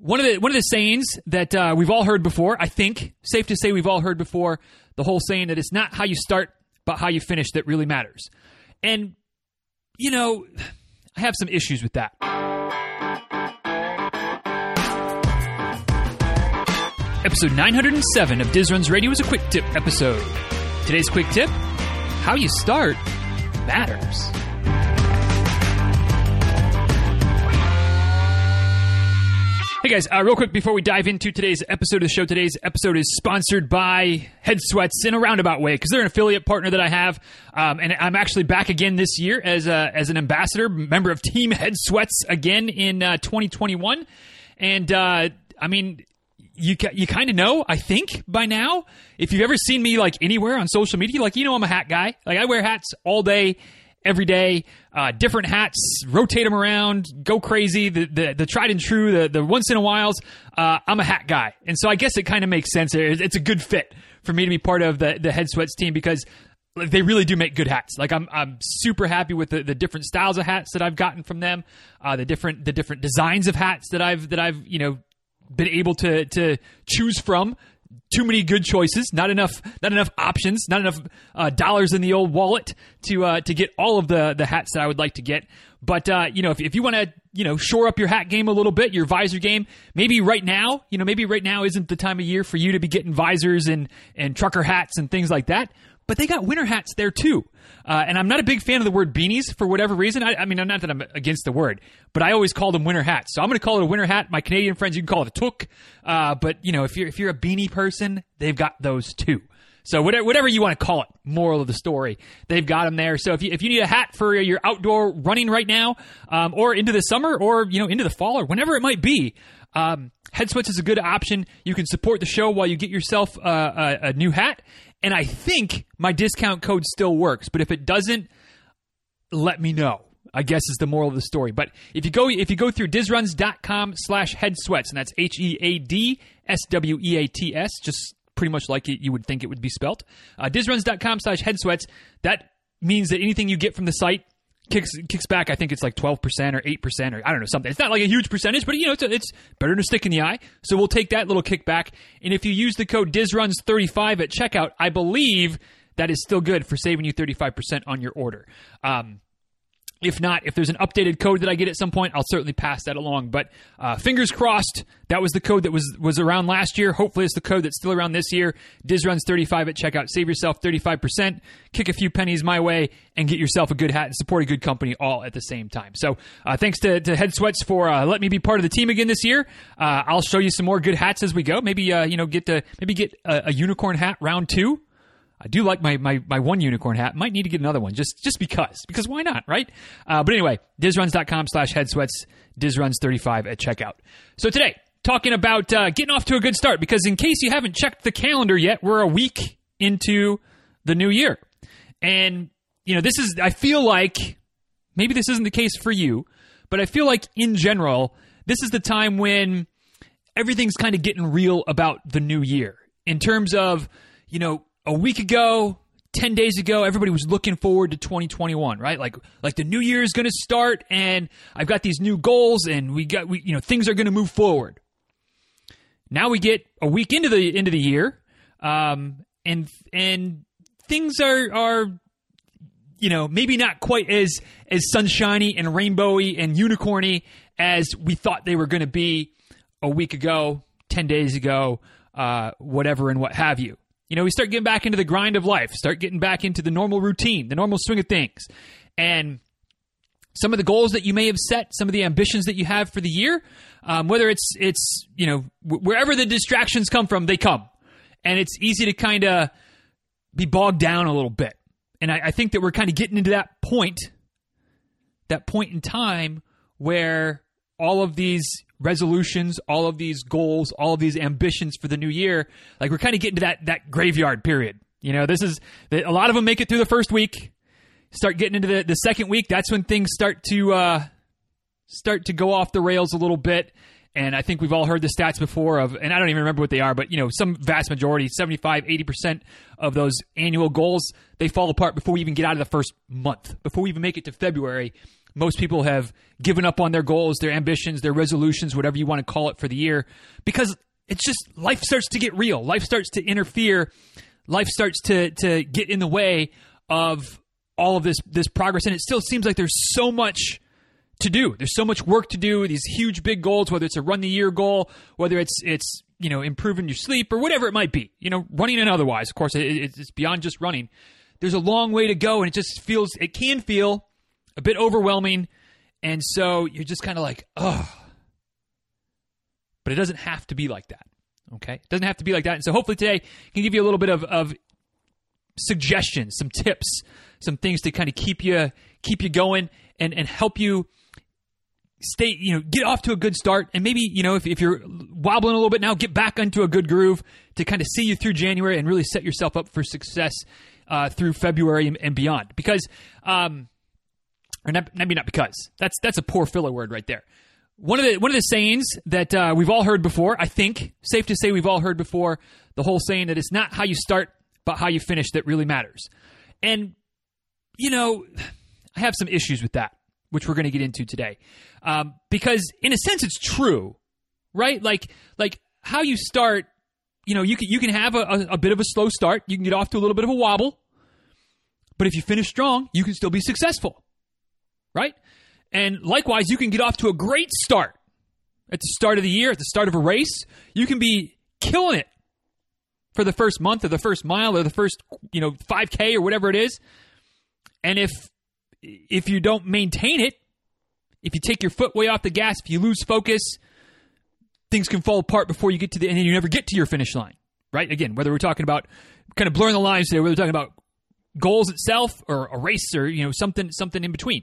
one of the one of the sayings that uh, we've all heard before. I think safe to say we've all heard before the whole saying that it's not how you start but how you finish that really matters. And you know, I have some issues with that. Episode 907 of Diz Runs Radio is a quick tip episode. Today's quick tip how you start matters. Hey guys, uh, real quick before we dive into today's episode of the show, today's episode is sponsored by Head Sweats in a roundabout way because they're an affiliate partner that I have, um, and I'm actually back again this year as a, as an ambassador, member of Team Head Sweats again in uh, 2021, and uh, I mean. You, you kind of know, I think, by now. If you've ever seen me like anywhere on social media, like you know, I'm a hat guy. Like I wear hats all day, every day, uh, different hats, rotate them around, go crazy. The the, the tried and true, the the once in a whiles. Uh, I'm a hat guy, and so I guess it kind of makes sense. It's a good fit for me to be part of the the Head Sweats team because they really do make good hats. Like I'm, I'm super happy with the, the different styles of hats that I've gotten from them, uh, the different, the different designs of hats that I've, that I've, you know, been able to to choose from. Too many good choices, not enough, not enough options, not enough uh, dollars in the old wallet to uh, to get all of the the hats that I would like to get. But uh, you know, if, if you want to, you know, shore up your hat game a little bit, your visor game, maybe right now, you know, maybe right now isn't the time of year for you to be getting visors and and trucker hats and things like that but they got winter hats there too. Uh, and I'm not a big fan of the word beanies for whatever reason. I, I mean, not that I'm against the word, but I always call them winter hats. So I'm going to call it a winter hat. My Canadian friends, you can call it a toque. Uh, but you know, if you're if you're a beanie person, they've got those too. So whatever, whatever you want to call it, moral of the story, they've got them there. So if you if you need a hat for your outdoor running right now, um, or into the summer, or you know into the fall, or whenever it might be, um, Head Sweats is a good option. You can support the show while you get yourself uh, a, a new hat, and I think my discount code still works. But if it doesn't, let me know. I guess is the moral of the story. But if you go if you go through dizruns.com slash head sweats, and that's H E A D S W E A T S, just pretty much like it, you would think it would be spelt. Uh, dizruns.com slash head sweats, that means that anything you get from the site kicks kicks back. I think it's like twelve percent or eight percent or I don't know something. It's not like a huge percentage, but you know it's a, it's better than a stick in the eye. So we'll take that little kickback. And if you use the code DizRuns35 at checkout, I believe that is still good for saving you thirty five percent on your order. Um, if not, if there's an updated code that I get at some point, I'll certainly pass that along. But uh, fingers crossed, that was the code that was was around last year. Hopefully, it's the code that's still around this year. Diz runs 35 at checkout. Save yourself 35%, kick a few pennies my way, and get yourself a good hat and support a good company all at the same time. So, uh, thanks to, to Head Sweats for uh, letting me be part of the team again this year. Uh, I'll show you some more good hats as we go. Maybe uh, you know get to maybe get a, a unicorn hat round two. I do like my, my, my one unicorn hat. Might need to get another one just just because. Because why not, right? Uh, but anyway, dizruns.com slash head headsweats, dizruns35 at checkout. So today, talking about uh, getting off to a good start because in case you haven't checked the calendar yet, we're a week into the new year. And, you know, this is, I feel like, maybe this isn't the case for you, but I feel like in general, this is the time when everything's kind of getting real about the new year in terms of, you know, a week ago, 10 days ago everybody was looking forward to 2021 right? Like like the new year is going to start and i've got these new goals and we got we you know things are going to move forward. Now we get a week into the into the year um and and things are are you know maybe not quite as as sunshiny and rainbowy and unicorny as we thought they were going to be a week ago 10 days ago uh whatever and what have you you know, we start getting back into the grind of life, start getting back into the normal routine, the normal swing of things. And some of the goals that you may have set, some of the ambitions that you have for the year, um, whether it's it's you know wherever the distractions come from, they come, and it's easy to kind of be bogged down a little bit. And I, I think that we're kind of getting into that point, that point in time where all of these resolutions, all of these goals, all of these ambitions for the new year, like we're kind of getting to that that graveyard period. You know, this is a lot of them make it through the first week, start getting into the, the second week. That's when things start to uh, start to go off the rails a little bit. And I think we've all heard the stats before of, and I don't even remember what they are, but you know, some vast majority, 75, 80% of those annual goals, they fall apart before we even get out of the first month, before we even make it to February. Most people have given up on their goals, their ambitions, their resolutions, whatever you want to call it for the year, because it's just life starts to get real. Life starts to interfere. Life starts to to get in the way of all of this this progress, and it still seems like there's so much to do. There's so much work to do. These huge big goals, whether it's a run the year goal, whether it's it's you know improving your sleep or whatever it might be. You know, running and otherwise. Of course, it, it's beyond just running. There's a long way to go, and it just feels it can feel a bit overwhelming, and so you're just kind of like, oh. But it doesn't have to be like that. Okay, it doesn't have to be like that. And so hopefully today can give you a little bit of, of suggestions, some tips, some things to kind of keep you keep you going and and help you stay, you know, get off to a good start. And maybe, you know, if, if you're wobbling a little bit now, get back into a good groove to kind of see you through January and really set yourself up for success uh, through February and, and beyond. Because, um, or not, maybe not because that's that's a poor filler word right there. One of the one of the sayings that uh, we've all heard before, I think, safe to say we've all heard before, the whole saying that it's not how you start, but how you finish that really matters. And you know, I have some issues with that which we're going to get into today. Um, because in a sense, it's true, right? Like, like how you start, you know, you can, you can have a, a, a bit of a slow start. You can get off to a little bit of a wobble. But if you finish strong, you can still be successful, right? And likewise, you can get off to a great start at the start of the year, at the start of a race. You can be killing it for the first month or the first mile or the first, you know, 5K or whatever it is. And if if you don't maintain it, if you take your foot way off the gas, if you lose focus, things can fall apart before you get to the end and you never get to your finish line. Right? Again, whether we're talking about kind of blurring the lines today, whether we're talking about goals itself or a race or you know something something in between.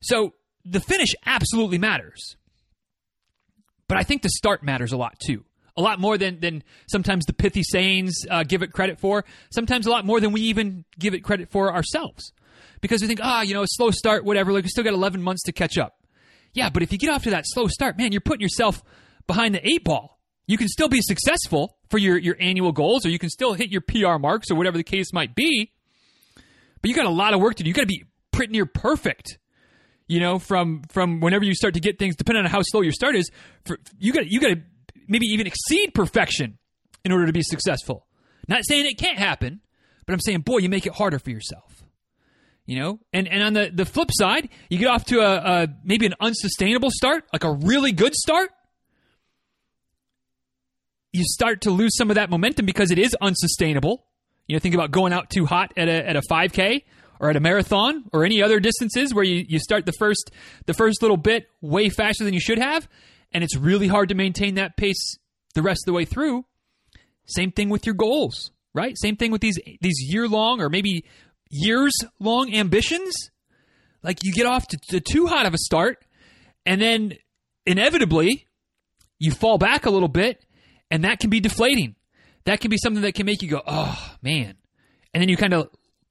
So the finish absolutely matters. But I think the start matters a lot too. A lot more than, than sometimes the pithy sayings uh, give it credit for. Sometimes a lot more than we even give it credit for ourselves because we think, ah, you know, a slow start, whatever. Like we still got 11 months to catch up. Yeah, but if you get off to that slow start, man, you're putting yourself behind the eight ball. You can still be successful for your, your annual goals, or you can still hit your PR marks, or whatever the case might be. But you got a lot of work to do. You got to be pretty near perfect. You know, from from whenever you start to get things, depending on how slow your start is, for, you got you got to maybe even exceed perfection in order to be successful. Not saying it can't happen, but I'm saying, boy, you make it harder for yourself. You know, and and on the the flip side, you get off to a, a maybe an unsustainable start, like a really good start. You start to lose some of that momentum because it is unsustainable. You know, think about going out too hot at a at a 5K or at a marathon or any other distances where you, you start the first the first little bit way faster than you should have, and it's really hard to maintain that pace the rest of the way through. Same thing with your goals, right? Same thing with these these year long or maybe years long ambitions, like you get off to, to too hot of a start, and then inevitably you fall back a little bit, and that can be deflating. That can be something that can make you go, oh man, and then you kind of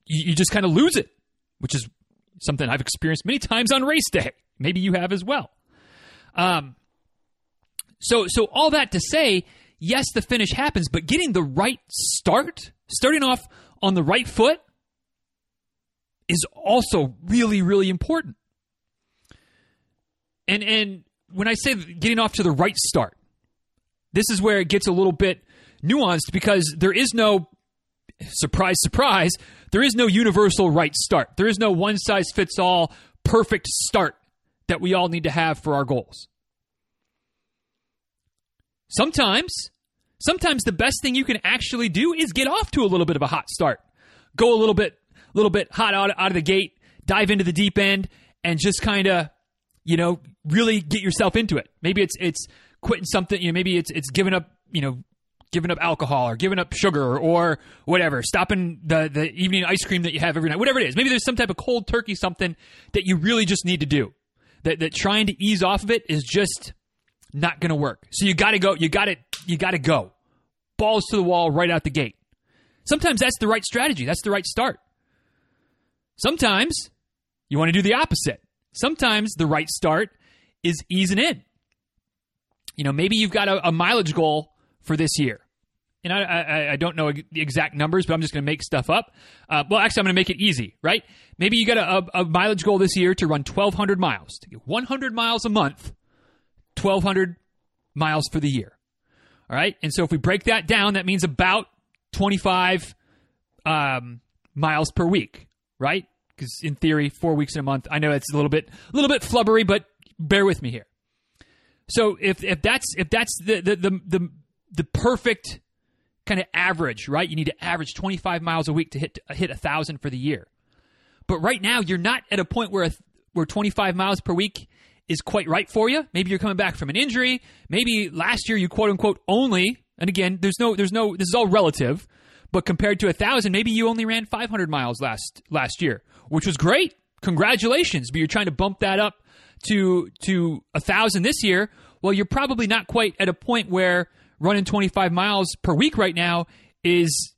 you, you just kind of lose it, which is something I've experienced many times on race day. Maybe you have as well. Um, so so all that to say, yes, the finish happens, but getting the right start, starting off on the right foot, is also really, really important. And and when I say getting off to the right start, this is where it gets a little bit nuanced because there is no surprise, surprise, there is no universal right start. There is no one size fits all perfect start that we all need to have for our goals. Sometimes, sometimes the best thing you can actually do is get off to a little bit of a hot start. Go a little bit little bit hot out, out of the gate, dive into the deep end, and just kind of, you know, really get yourself into it. Maybe it's it's quitting something. You know, maybe it's it's giving up. You know, giving up alcohol or giving up sugar or whatever, stopping the, the evening ice cream that you have every night, whatever it is. Maybe there's some type of cold turkey, something that you really just need to do. That, that trying to ease off of it is just not going to work. So you got to go. You got to you got to go. Balls to the wall right out the gate. Sometimes that's the right strategy. That's the right start. Sometimes you want to do the opposite. Sometimes the right start is easing in. You know, maybe you've got a, a mileage goal for this year. and I, I, I don't know the exact numbers, but I'm just going to make stuff up. Uh, well, actually, I'm going to make it easy, right? Maybe you got a, a, mileage goal this year to run 1,200 miles, to get 100 miles a month, 1,200 miles for the year. All right, and so if we break that down, that means about 25 um, miles per week, right? Because in theory, four weeks in a month. I know it's a little bit, a little bit flubbery, but bear with me here. So if if that's if that's the the the the, the perfect kind of average, right? You need to average 25 miles a week to hit to hit a thousand for the year. But right now, you're not at a point where where 25 miles per week is quite right for you. Maybe you're coming back from an injury. Maybe last year you quote unquote only, and again, there's no there's no this is all relative. But compared to a thousand, maybe you only ran 500 miles last last year, which was great. Congratulations! But you're trying to bump that up to to a thousand this year. Well, you're probably not quite at a point where running 25 miles per week right now is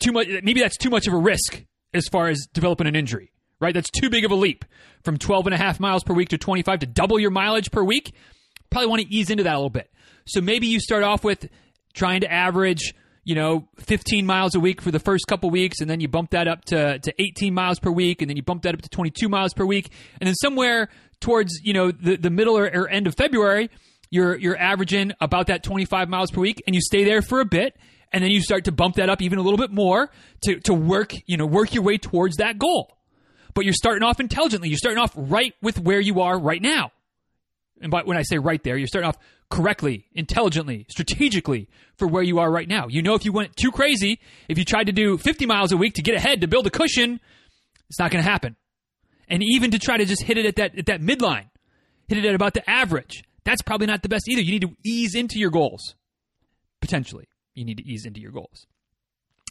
too much. Maybe that's too much of a risk as far as developing an injury, right? That's too big of a leap from 12 and a half miles per week to 25 to double your mileage per week. Probably want to ease into that a little bit. So maybe you start off with trying to average, you know, 15 miles a week for the first couple weeks, and then you bump that up to, to 18 miles per week, and then you bump that up to 22 miles per week, and then somewhere towards, you know, the, the middle or, or end of February, you're you're averaging about that 25 miles per week and you stay there for a bit and then you start to bump that up even a little bit more to to work, you know, work your way towards that goal. But you're starting off intelligently. You're starting off right with where you are right now. And by, when I say right there, you're starting off correctly, intelligently, strategically for where you are right now. You know, if you went too crazy, if you tried to do 50 miles a week to get ahead to build a cushion, it's not going to happen. And even to try to just hit it at that at that midline, hit it at about the average, that's probably not the best either. You need to ease into your goals. Potentially, you need to ease into your goals.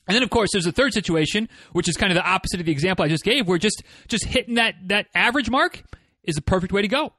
And then, of course, there's a third situation, which is kind of the opposite of the example I just gave, where just just hitting that that average mark is the perfect way to go.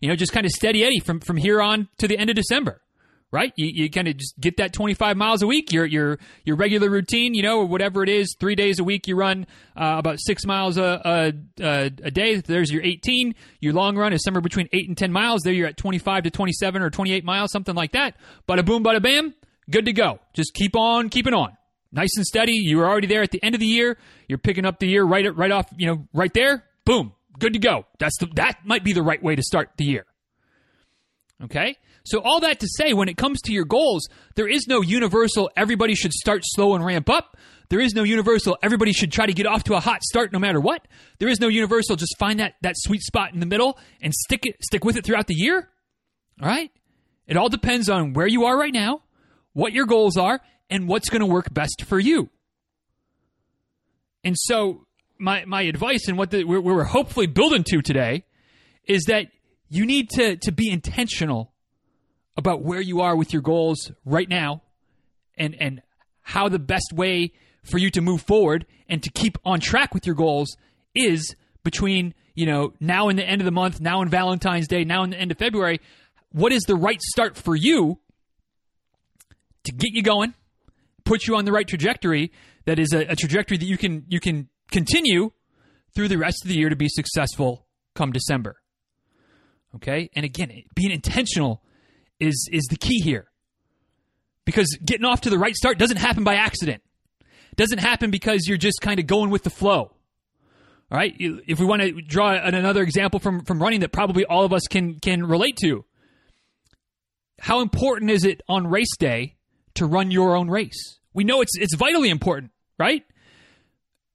You know, just kind of steady Eddie from from here on to the end of December right? You, you kind of just get that 25 miles a week, your your your regular routine, you know, or whatever it is. Three days a week, you run uh, about six miles a, a, a day. There's your 18. Your long run is somewhere between eight and 10 miles. There, you're at 25 to 27 or 28 miles, something like that. Bada boom, bada bam, good to go. Just keep on keeping on. Nice and steady. You were already there at the end of the year. You're picking up the year right right off, you know, right there. Boom, good to go. That's the, that might be the right way to start the year. Okay? So, all that to say, when it comes to your goals, there is no universal, everybody should start slow and ramp up. There is no universal, everybody should try to get off to a hot start no matter what. There is no universal, just find that, that sweet spot in the middle and stick it, stick with it throughout the year. All right? It all depends on where you are right now, what your goals are, and what's going to work best for you. And so, my, my advice and what the, we're, we're hopefully building to today is that you need to, to be intentional about where you are with your goals right now and and how the best way for you to move forward and to keep on track with your goals is between you know now and the end of the month now and valentine's day now and the end of february what is the right start for you to get you going put you on the right trajectory that is a, a trajectory that you can you can continue through the rest of the year to be successful come december? Okay? And again being intentional is is the key here. Because getting off to the right start doesn't happen by accident. Doesn't happen because you're just kind of going with the flow. All right? If we want to draw another example from from running that probably all of us can can relate to. How important is it on race day to run your own race? We know it's it's vitally important, right?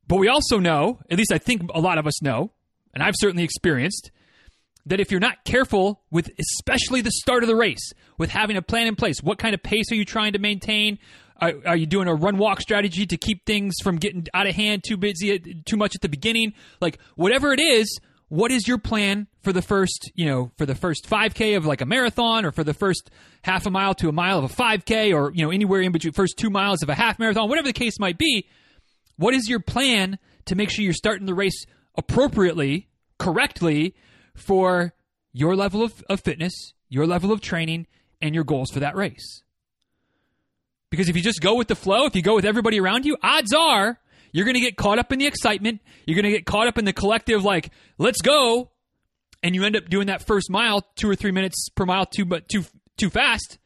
But we also know, at least I think a lot of us know, and I've certainly experienced, that if you're not careful with especially the start of the race, with having a plan in place, what kind of pace are you trying to maintain? Are, are, you doing a run walk strategy to keep things from getting out of hand too busy too much at the beginning? Like whatever it is, what is your plan for the first, you know, for the first 5k of like a marathon or for the first half a mile to a mile of a 5k or, you know, anywhere in between first 2 miles of a half marathon, whatever the case might be, what is your plan to make sure you're starting the race appropriately, correctly for your level of, of fitness, your level of training, and your goals for that race. Because if you just go with the flow, if you go with everybody around you, odds are you're going to get caught up in the excitement. You're going to get caught up in the collective, like, let's go. And you end up doing that first mile two or three minutes per mile too, but too, too fast.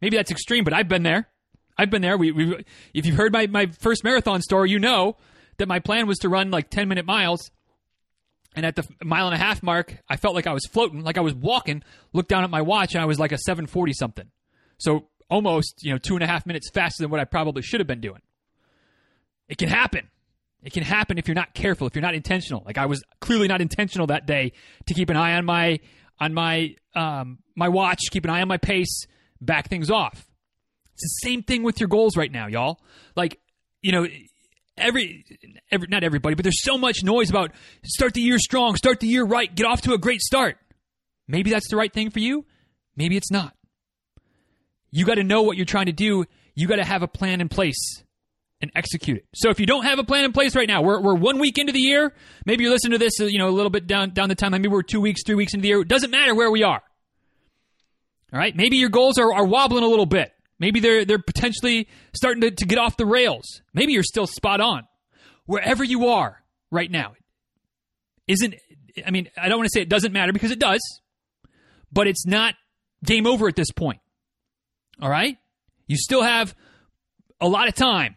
Maybe that's extreme, but I've been there. I've been there. We, we if you've heard my, my first marathon story, you know that my plan was to run like 10 minute miles. And at the mile and a half mark, I felt like I was floating, like I was walking, looked down at my watch, and I was like a 740 something. So almost, you know, two and a half minutes faster than what I probably should have been doing. It can happen. It can happen if you're not careful, if you're not intentional. Like I was clearly not intentional that day to keep an eye on my on my um, my watch, keep an eye on my pace, back things off. It's the same thing with your goals right now, y'all. Like, you know, every, every not everybody, but there's so much noise about start the year strong, start the year right, get off to a great start. Maybe that's the right thing for you. Maybe it's not. You got to know what you're trying to do. You got to have a plan in place and execute it. So if you don't have a plan in place right now, we're, we're one week into the year. Maybe you're listening to this, you know, a little bit down down the time. Maybe we're two weeks, three weeks into the year. It doesn't matter where we are. All right. Maybe your goals are, are wobbling a little bit. Maybe they're they're potentially starting to, to get off the rails. Maybe you're still spot on. Wherever you are right now, isn't I mean, I don't want to say it doesn't matter because it does, but it's not game over at this point. All right? You still have a lot of time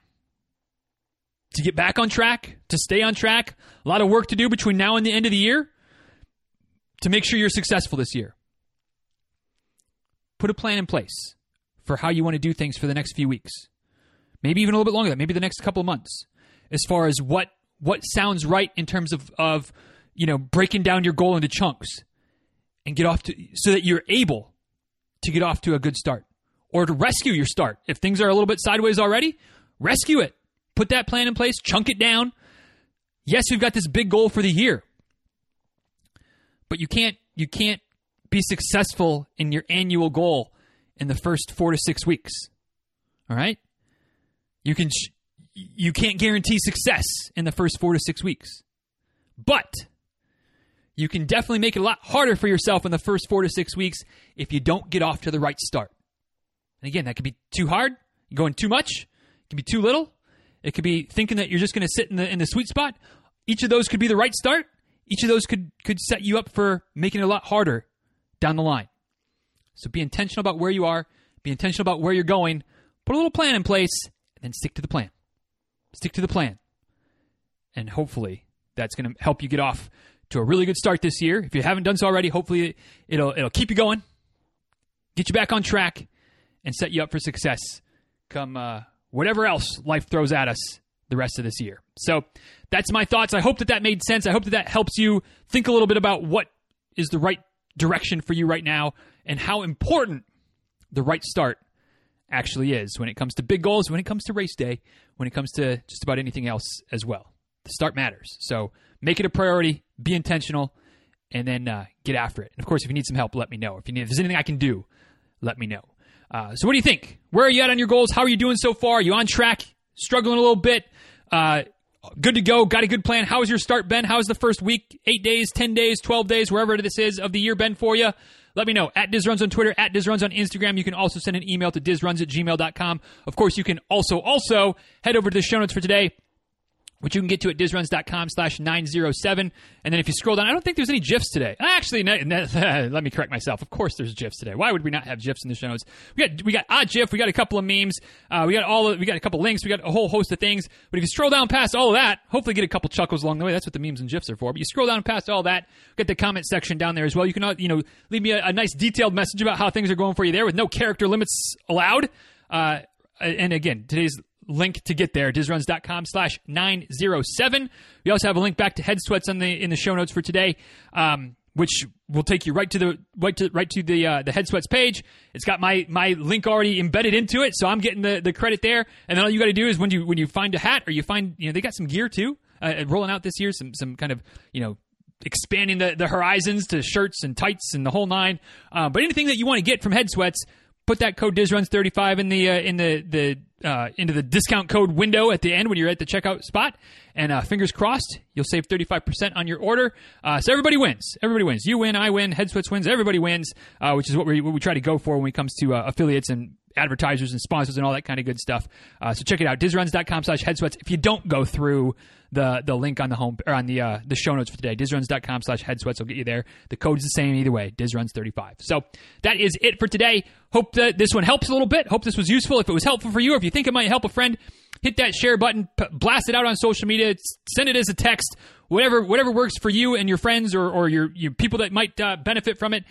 to get back on track, to stay on track, a lot of work to do between now and the end of the year to make sure you're successful this year. Put a plan in place for how you want to do things for the next few weeks. Maybe even a little bit longer than maybe the next couple of months. As far as what what sounds right in terms of of you know breaking down your goal into chunks and get off to so that you're able to get off to a good start or to rescue your start. If things are a little bit sideways already, rescue it. Put that plan in place, chunk it down. Yes, we've got this big goal for the year. But you can't you can't be successful in your annual goal in the first 4 to 6 weeks. All right? You can you can't guarantee success in the first 4 to 6 weeks. But you can definitely make it a lot harder for yourself in the first 4 to 6 weeks if you don't get off to the right start. And again, that could be too hard, going too much, it can be too little. It could be thinking that you're just going to sit in the in the sweet spot. Each of those could be the right start. Each of those could could set you up for making it a lot harder down the line. So be intentional about where you are. Be intentional about where you're going. Put a little plan in place, and then stick to the plan. Stick to the plan, and hopefully that's going to help you get off to a really good start this year. If you haven't done so already, hopefully it'll it'll keep you going, get you back on track, and set you up for success come uh, whatever else life throws at us the rest of this year. So that's my thoughts. I hope that that made sense. I hope that that helps you think a little bit about what is the right direction for you right now and how important the right start actually is when it comes to big goals, when it comes to race day, when it comes to just about anything else as well. The start matters. So make it a priority, be intentional, and then uh, get after it. And of course, if you need some help, let me know. If you need, if there's anything I can do, let me know. Uh, so, what do you think? Where are you at on your goals? How are you doing so far? Are you on track? Struggling a little bit? Uh, good to go? Got a good plan? How has your start been? How's the first week, eight days, 10 days, 12 days, wherever this is of the year been for you? Let me know. At DizRuns on Twitter, at DizRuns on Instagram. You can also send an email to DizRuns at gmail.com. Of course, you can also, also head over to the show notes for today which you can get to at dizruns.com slash 907. And then if you scroll down, I don't think there's any GIFs today. Actually, let me correct myself. Of course there's GIFs today. Why would we not have GIFs in the show notes? We got, we got odd GIF. We got a couple of memes. Uh, we got all of, we got a couple links. We got a whole host of things. But if you scroll down past all of that, hopefully get a couple chuckles along the way. That's what the memes and GIFs are for. But you scroll down past all that, get the comment section down there as well. You can, uh, you know, leave me a, a nice detailed message about how things are going for you there with no character limits allowed. Uh, and again, today's link to get there, dizruns.com slash 907. We also have a link back to Head Sweats on the, in the show notes for today. Um, which will take you right to the right to right to the uh, the head sweats page. It's got my my link already embedded into it, so I'm getting the, the credit there. And then all you got to do is when you when you find a hat or you find you know they got some gear too, uh, rolling out this year, some some kind of you know expanding the, the horizons to shirts and tights and the whole nine. Uh, but anything that you want to get from head sweats, put that code DizRuns35 in the uh, in the the uh, into the discount code window at the end when you're at the checkout spot. And uh, fingers crossed, you'll save 35% on your order. Uh, so everybody wins. Everybody wins. You win, I win, Head Sweats wins, everybody wins, uh, which is what we, what we try to go for when it comes to uh, affiliates and advertisers and sponsors and all that kind of good stuff. So check it out, dizruns.com slash headsweats. If you don't go through the the link on the home or on the uh, the show notes for today, dizruns.com slash head sweats will get you there. The code is the same either way, dizruns35. So that is it for today. Hope that this one helps a little bit. Hope this was useful. If it was helpful for you, if you think it might help a friend, hit that share button, p- blast it out on social media, send it as a text, whatever whatever works for you and your friends or, or your, your people that might uh, benefit from it.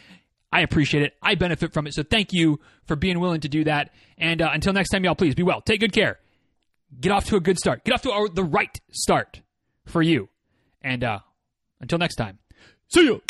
I appreciate it. I benefit from it. So thank you for being willing to do that. And uh, until next time, y'all, please be well. Take good care. Get off to a good start. Get off to a, the right start for you. And uh, until next time, see you.